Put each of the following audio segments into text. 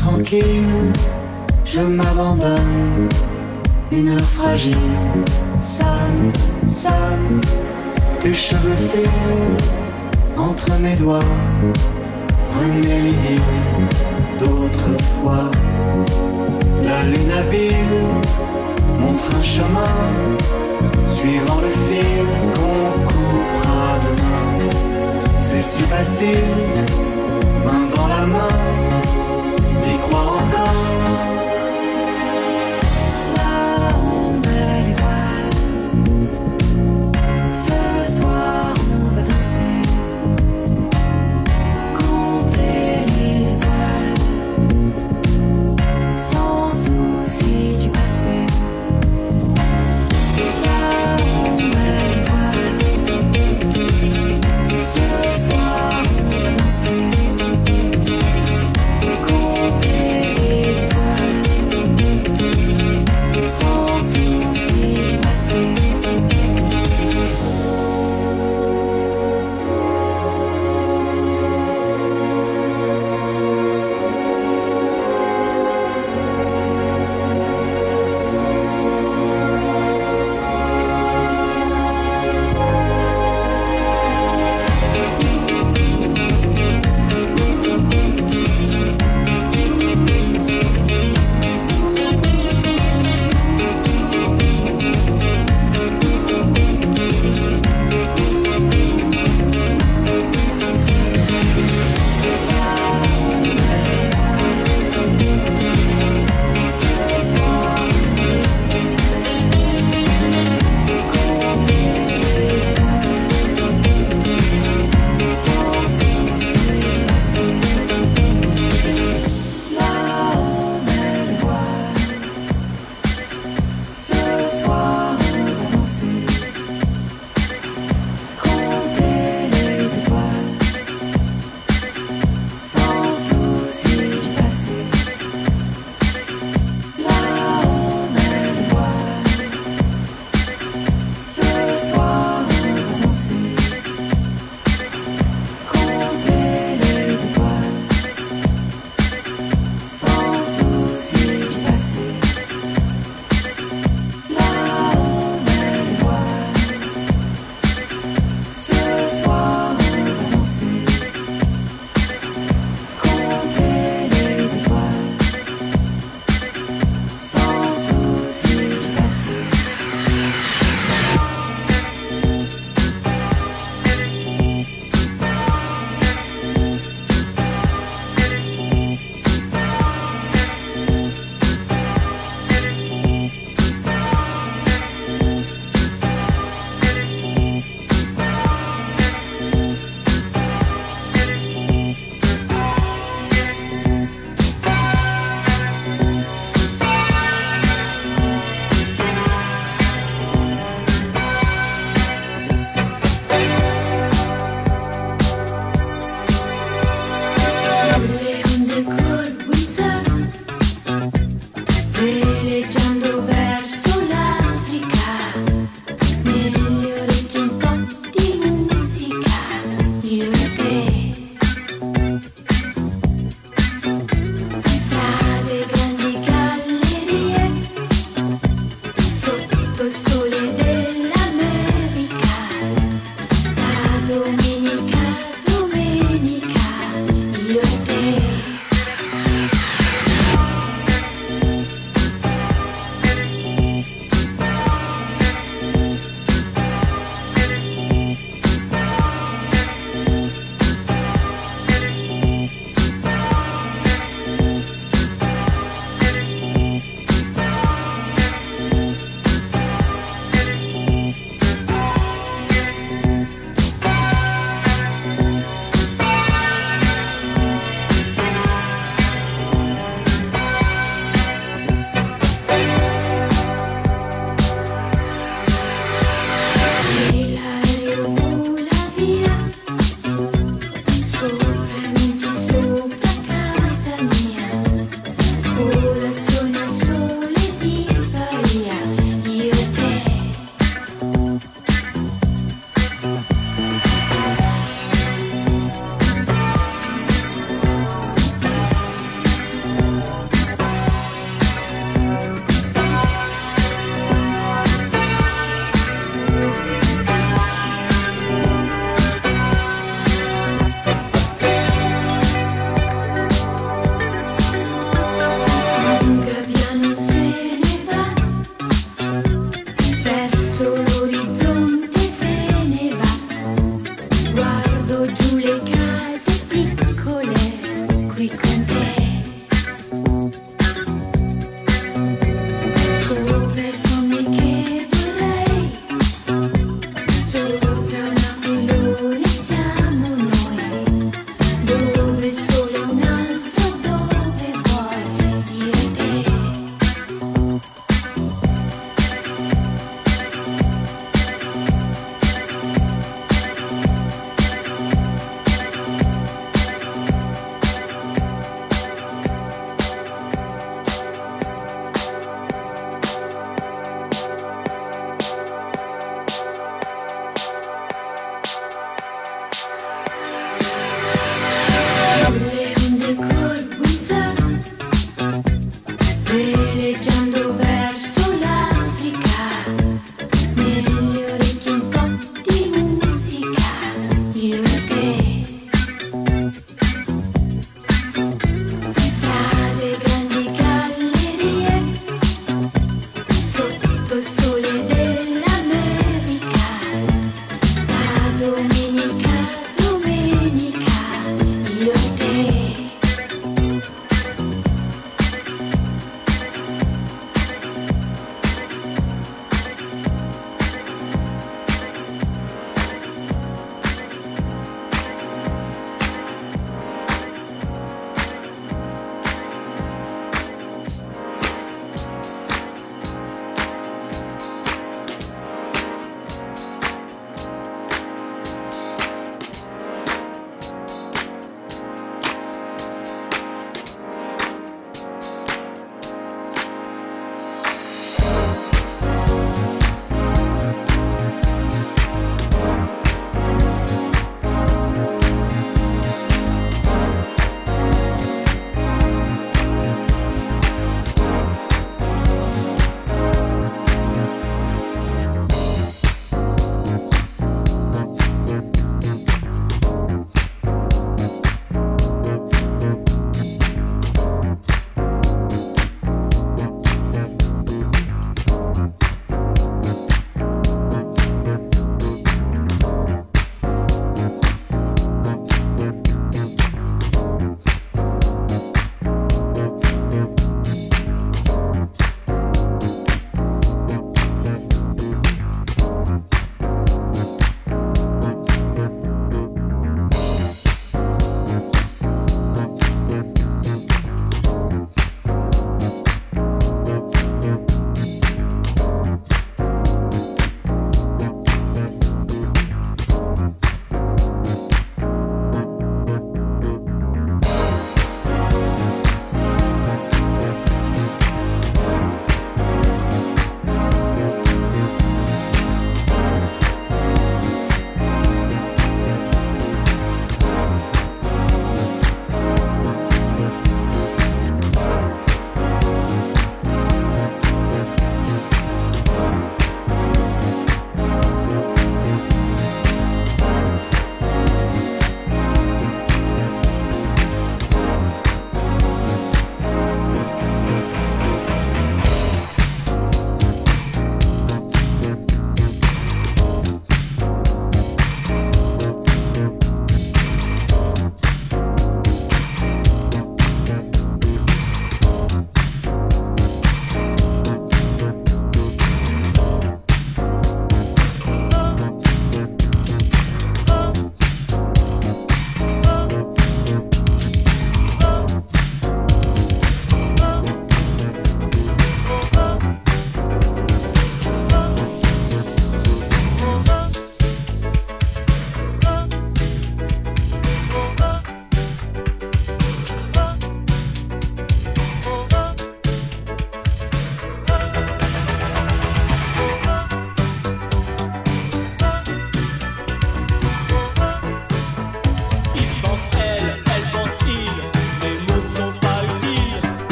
tranquille, je m'abandonne. Une heure fragile sonne, sonne. Tes cheveux filent entre mes doigts. Un l'idée d'autrefois. La lune habile montre un chemin, suivant le fil qu'on coupera demain. C'est si facile, main dans la main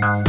now.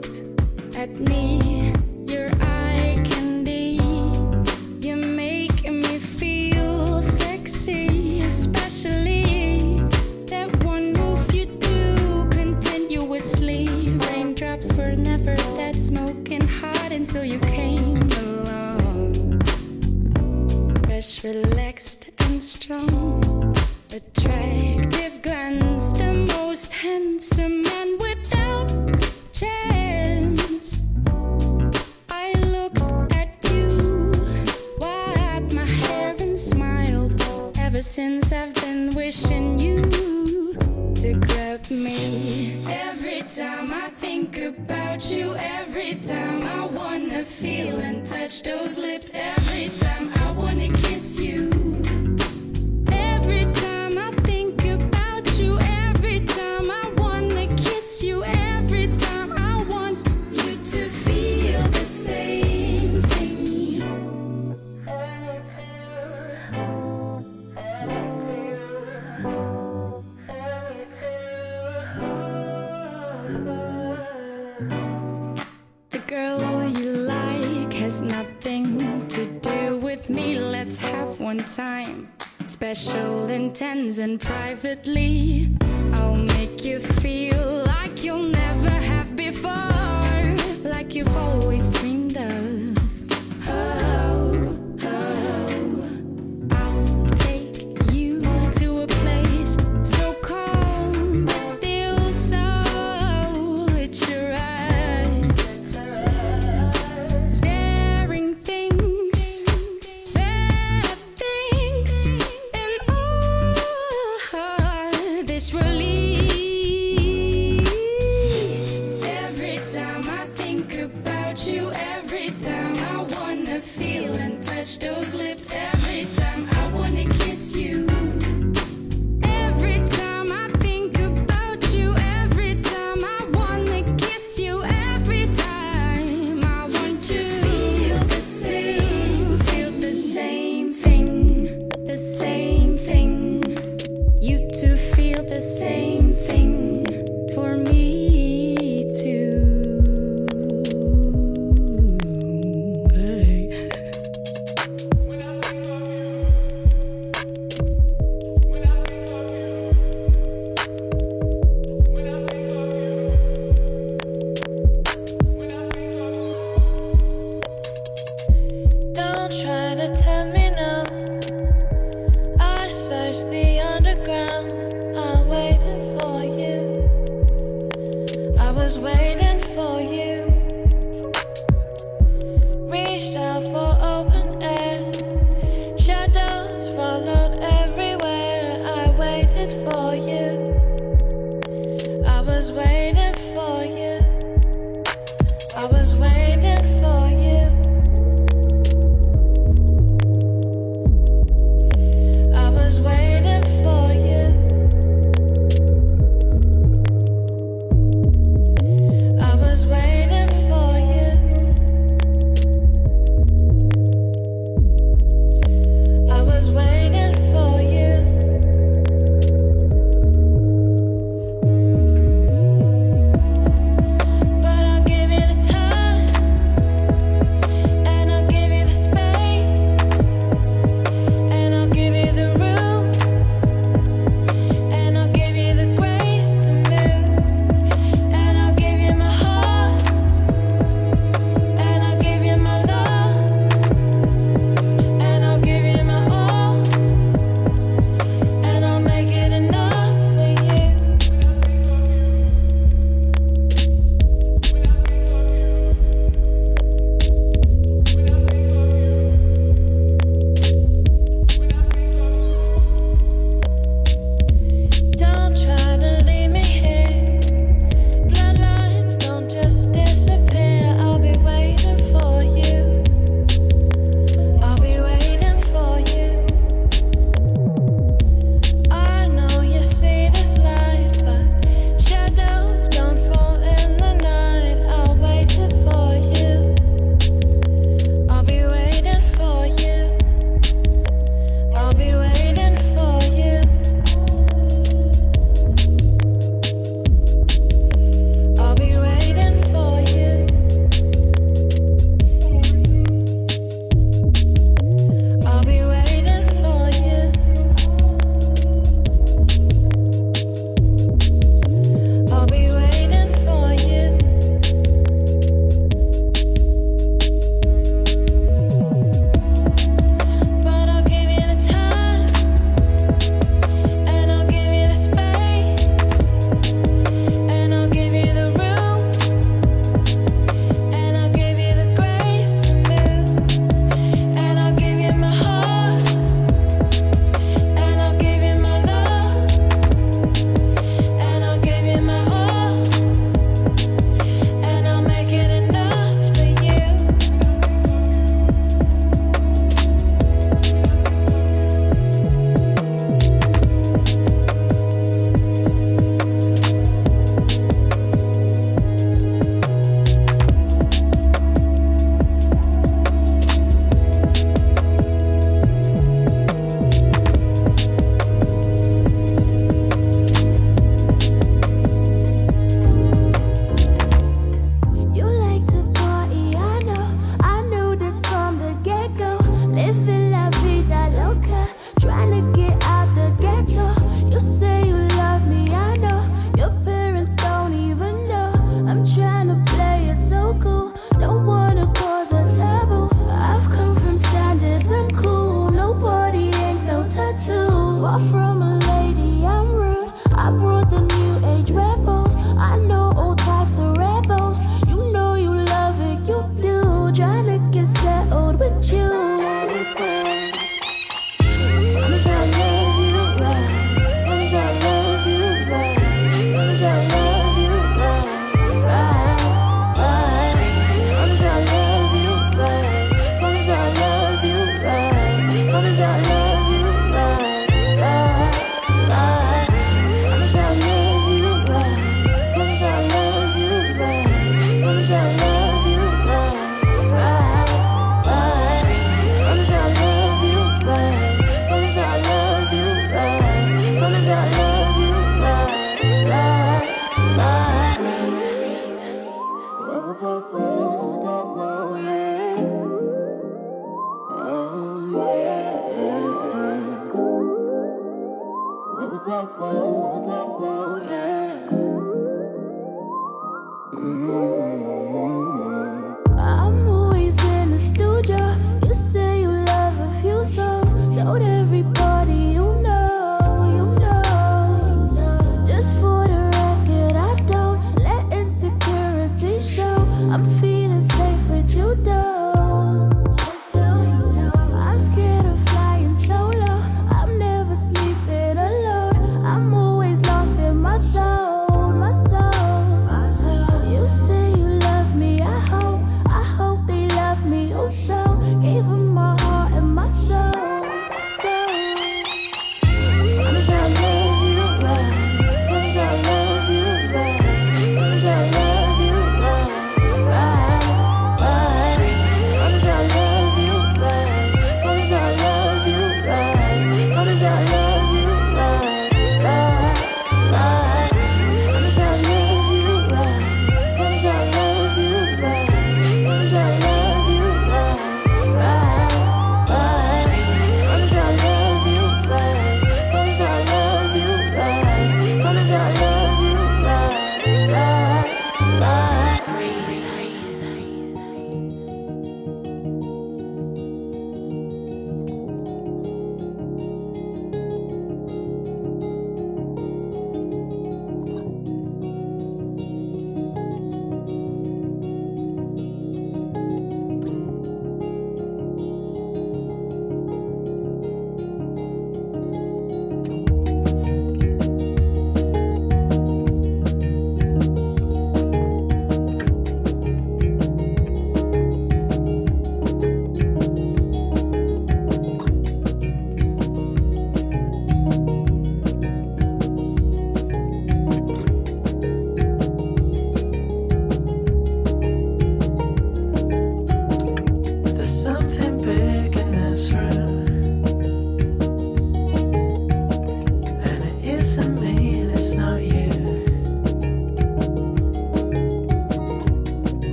looked at me, your eye candy. You make me feel sexy, especially that one move you do continuously. Raindrops were never that smoking hot until you came along. Fresh.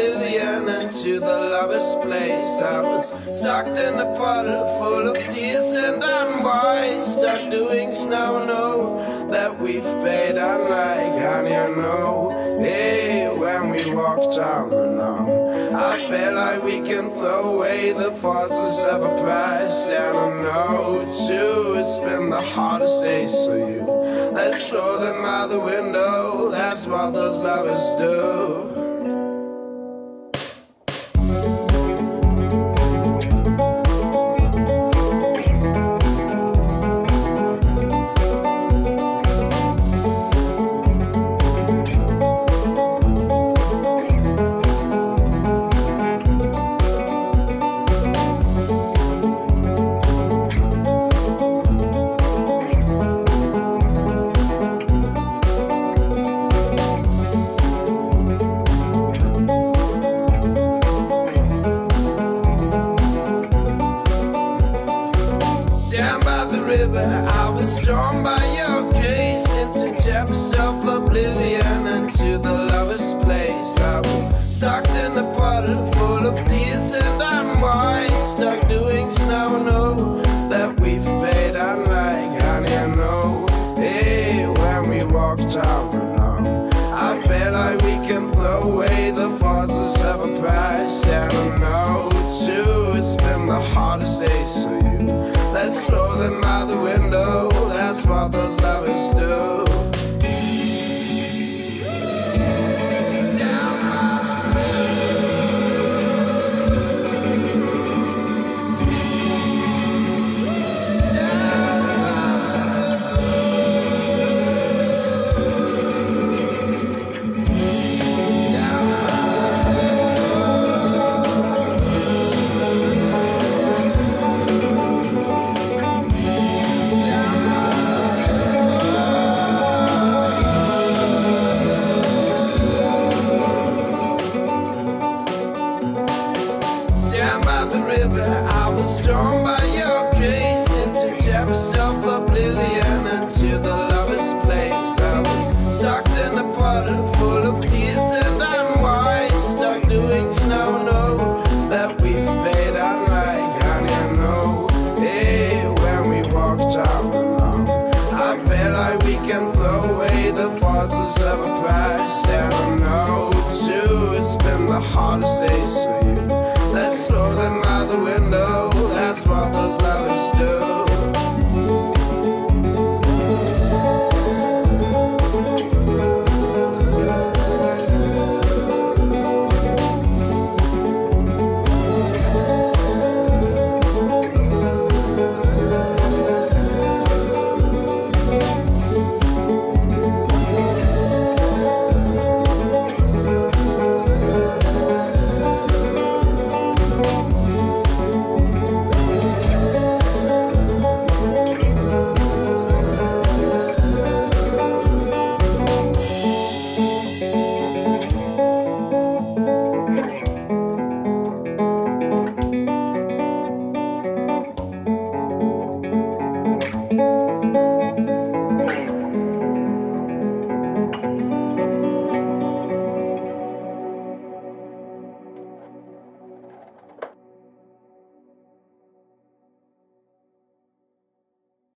oblivion into the lover's place. I was stuck in a puddle full of tears, and I'm wise. Stuck doing snow know that we've paid unlike, and you know, hey, when we walked down the lawn, I feel like we can throw away the forces of a past, and I know too it's been the hardest days for you. Let's throw them out the window, that's what those lovers do. stop and.